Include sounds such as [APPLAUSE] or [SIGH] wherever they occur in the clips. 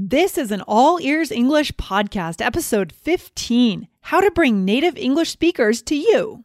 This is an All Ears English podcast, episode 15 How to Bring Native English Speakers to You.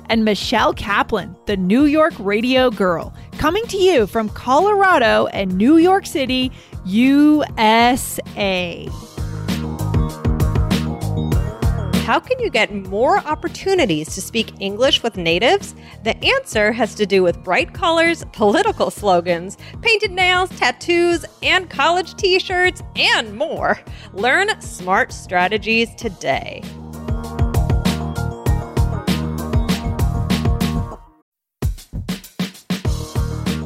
and Michelle Kaplan, the New York radio girl, coming to you from Colorado and New York City, USA. How can you get more opportunities to speak English with natives? The answer has to do with bright colors, political slogans, painted nails, tattoos, and college t shirts, and more. Learn smart strategies today.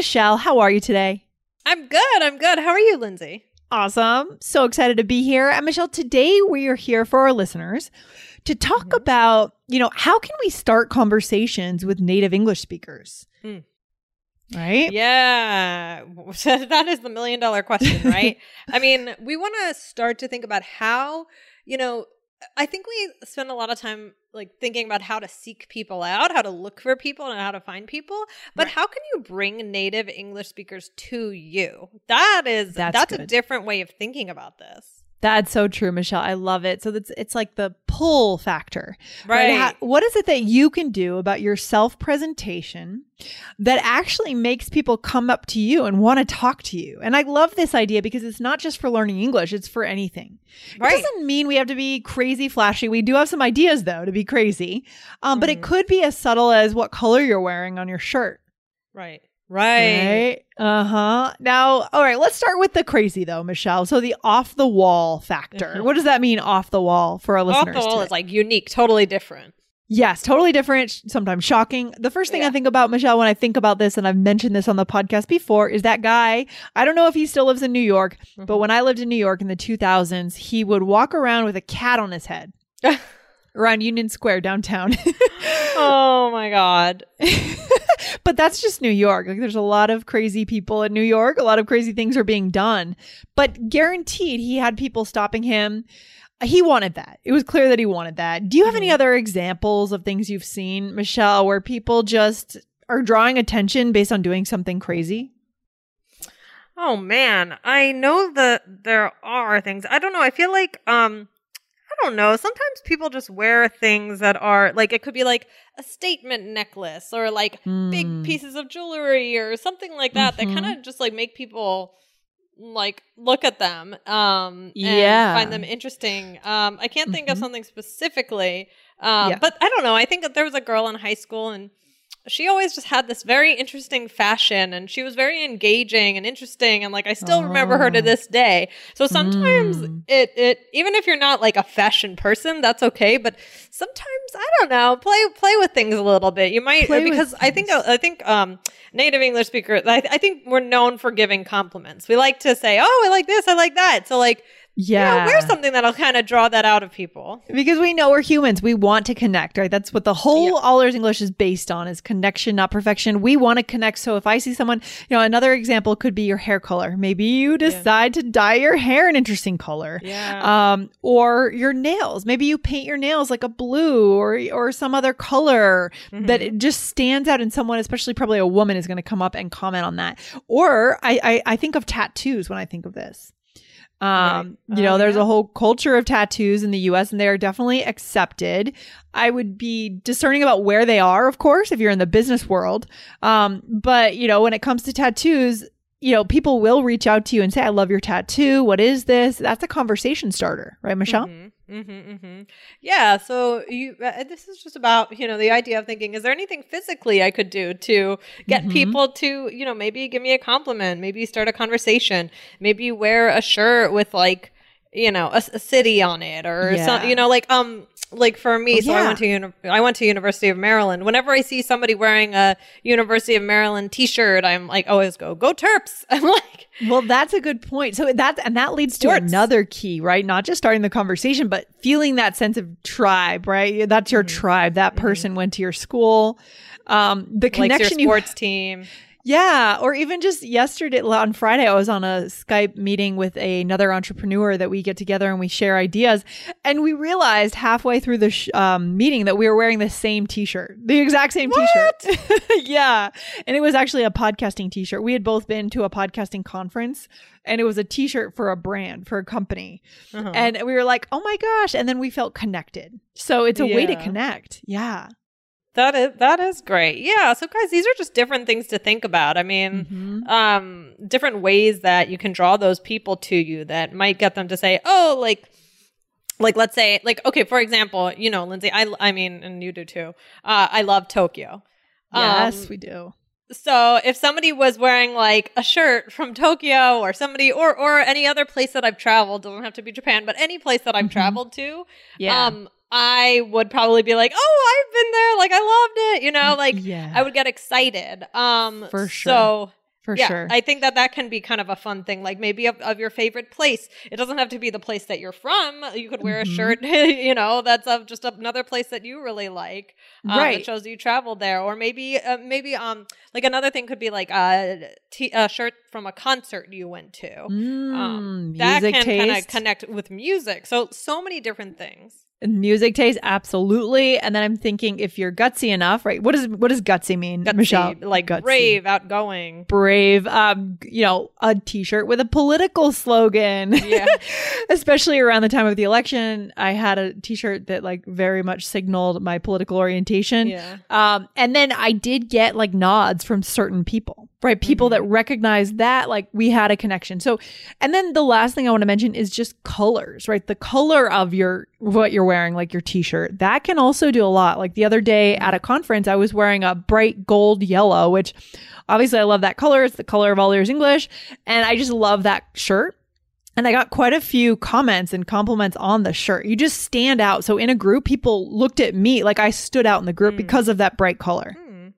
Michelle, how are you today? I'm good. I'm good. How are you, Lindsay? Awesome. So excited to be here. And Michelle, today we are here for our listeners to talk Mhm. about, you know, how can we start conversations with native English speakers? Hmm. Right? Yeah, [LAUGHS] that is the million dollar question, right? [LAUGHS] I mean, we want to start to think about how, you know, I think we spend a lot of time like thinking about how to seek people out, how to look for people, and how to find people. But Right. how can you bring native English speakers to you? That is That's that's, a different way of thinking about this. That's so true, Michelle. I love it. So that's it's like the pull factor. Right. How- what is it that you can do about your self presentation that actually makes people come up to you and want to talk to you? And I love this idea because it's not just for learning English, it's for anything. It doesn't mean we have to be crazy flashy. We do have some ideas though to be crazy. Um, but it Mhm. could be as subtle as what color you're wearing on your shirt. Right. Right. Right. Uh huh. Now, all right, let's start with the crazy though, Michelle. So the off the wall factor. Mhm. What does that mean off the wall for our listeners? Off the wall today? is like unique, totally different. Yes, totally different, sometimes shocking. The first thing I think about, Michelle, when I think about this, and I've mentioned this on the podcast before, is that guy. I don't know if he still lives in New York, but Mhm. when I lived in New York in the 2000s, he would walk around with a cat on his head [LAUGHS] around Union Square downtown. [LAUGHS] oh my god. [LAUGHS] [LAUGHS] but that's just New York. Like there's a lot of crazy people in New York. A lot of crazy things are being done. But guaranteed he had people stopping him. He wanted that. It was clear that he wanted that. Do you have any Mhm. other examples of things you've seen, Michelle, where people just are drawing attention based on doing something crazy? Oh man, I know that there are things. I don't know. I feel like um don't know. Sometimes people just wear things that are like it could be like a statement necklace or like Hmm. big pieces of jewelry or something like that that Mhm. kind of just like make people like look at them um Yeah. and find them interesting. Um I can't think of Mhm. something specifically. Um Yeah. but I don't know. I think that there was a girl in high school and she always just had this very interesting fashion and she was very engaging and interesting and like I still remember her to Oh. this day. So sometimes Mm. it it even if you're not like a fashion person, that's okay, but sometimes I don't know, play play with things a little bit. You might Play because I think. I think um native English speakers I, I think we're known for giving compliments. We like to say, "Oh, I like this, I like that." So like, Yeah. you know, wear something that'll kind of draw that out of people. Because we know we're humans. We want to connect, right? That's what the whole Yeah. All Ears English is based on is connection, not perfection. We want to connect. So if I see someone, you know, another example could be your hair color. Maybe you decide to dye your hair an interesting color. Yeah. Um, or your nails. Maybe you paint your nails like a blue or or some other color that Mhm. it just stands out in someone, especially probably a woman is going to come up and comment on that. Or I, I I think of tattoos when I think of this. Um, Right. you know, Oh, there's yeah. a whole culture of tattoos in the US and they are definitely accepted. I would be discerning about where they are, of course, if you're in the business world. Um, but you know, when it comes to tattoos, you know, people will reach out to you and say, I love your tattoo. What is this? That's a conversation starter, right, Michelle? Mhm. Mm-hmm, mm-hmm. Yeah. So you, uh, this is just about you know the idea of thinking: is there anything physically I could do to get Mhm. people to you know maybe give me a compliment, maybe start a conversation, maybe wear a shirt with like you know a, a city on it or Yeah. some you know like um like for me Oh, so i went to uni- i went to university of maryland whenever i see somebody wearing a university of maryland t-shirt i'm like always go go terps [LAUGHS] i'm like Well, that's a good point. So that and that leads to Sports. another key, right? Not just starting the conversation, but feeling that sense of tribe, right? That's your Mm-hmm. tribe. That person went to your school. Um, the likes your connection you sports team Yeah, or even just yesterday on Friday, I was on a Skype meeting with another entrepreneur that we get together and we share ideas, and we realized halfway through the sh- um, meeting that we were wearing the same T-shirt, the exact same T-shirt. [LAUGHS] yeah, and it was actually a podcasting T-shirt. We had both been to a podcasting conference, and it was a T-shirt for a brand for a company, Uh-huh. and we were like, "Oh my gosh!" And then we felt connected. So it's a way to connect. Yeah. That is that is great yeah so guys these are just different things to think about i mean Mhm. um different ways that you can draw those people to you that might get them to say oh like like let's say like okay for example you know lindsay i i mean and you do too uh i love tokyo Yes, Um, we do. so if somebody was wearing like a shirt from Tokyo or somebody or or any other place that I've traveled, doesn't have to be Japan, but any place that I've Mhm. traveled to, Yeah. um, I would probably be like, "Oh, I've been there. Like I loved it." You know, like yeah, I would get excited. Um, For sure. So for yeah, sure. I think that that can be kind of a fun thing. Like maybe of, of your favorite place. It doesn't have to be the place that you're from. You could wear Mhm. a shirt, [LAUGHS] you know, that's of just another place that you really like um, Right. that shows you traveled there or maybe uh, maybe um like another thing could be like a, t- a shirt from a concert you went to Mm, um that can kind of connect with music so so many different things music taste, absolutely. And then I'm thinking if you're gutsy enough, right? What does what does gutsy mean, Gutsy, Michelle? like Gutsy. brave outgoing brave. Um, you know, a T-shirt with a political slogan. Yeah. [LAUGHS] Especially around the time of the election, I had a T-shirt that like very much signaled my political orientation. yeah Um, and then I did get like nods from certain people, right? People that recognized that like we had a connection. So, and then the last thing I want to mention is just colors, right? The color of your, what you're wearing, like your t-shirt, that can also do a lot. Like the other day at a conference, I was wearing a bright gold yellow, which obviously I love that color. It's the color of all ears English. And I just love that shirt. And I got quite a few comments and compliments on the shirt. You just stand out. So in a group, people looked at me like I stood out in the group Mm. because of that bright color. Hmm.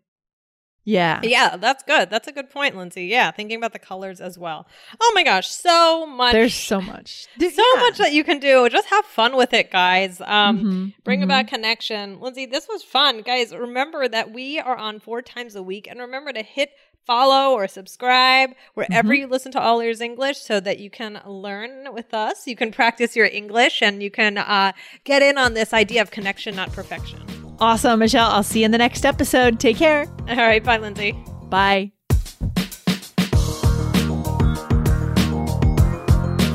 Yeah. Yeah, that's good. That's a good point, Lindsay. Yeah, thinking about the colors as well. Oh my gosh, so much. There's so much. So yeah. much that you can do. Just have fun with it, guys. Um, Mhm, bring mhm. about connection. Lindsay, this was fun, guys. Remember that we are on four times a week, and remember to hit follow or subscribe wherever Mm-hmm. you listen to All Ears English, so that you can learn with us. You can practice your English, and you can uh, get in on this idea of connection, not perfection. Awesome, Michelle. I'll see you in the next episode. Take care. All right, bye, Lindsay. Bye.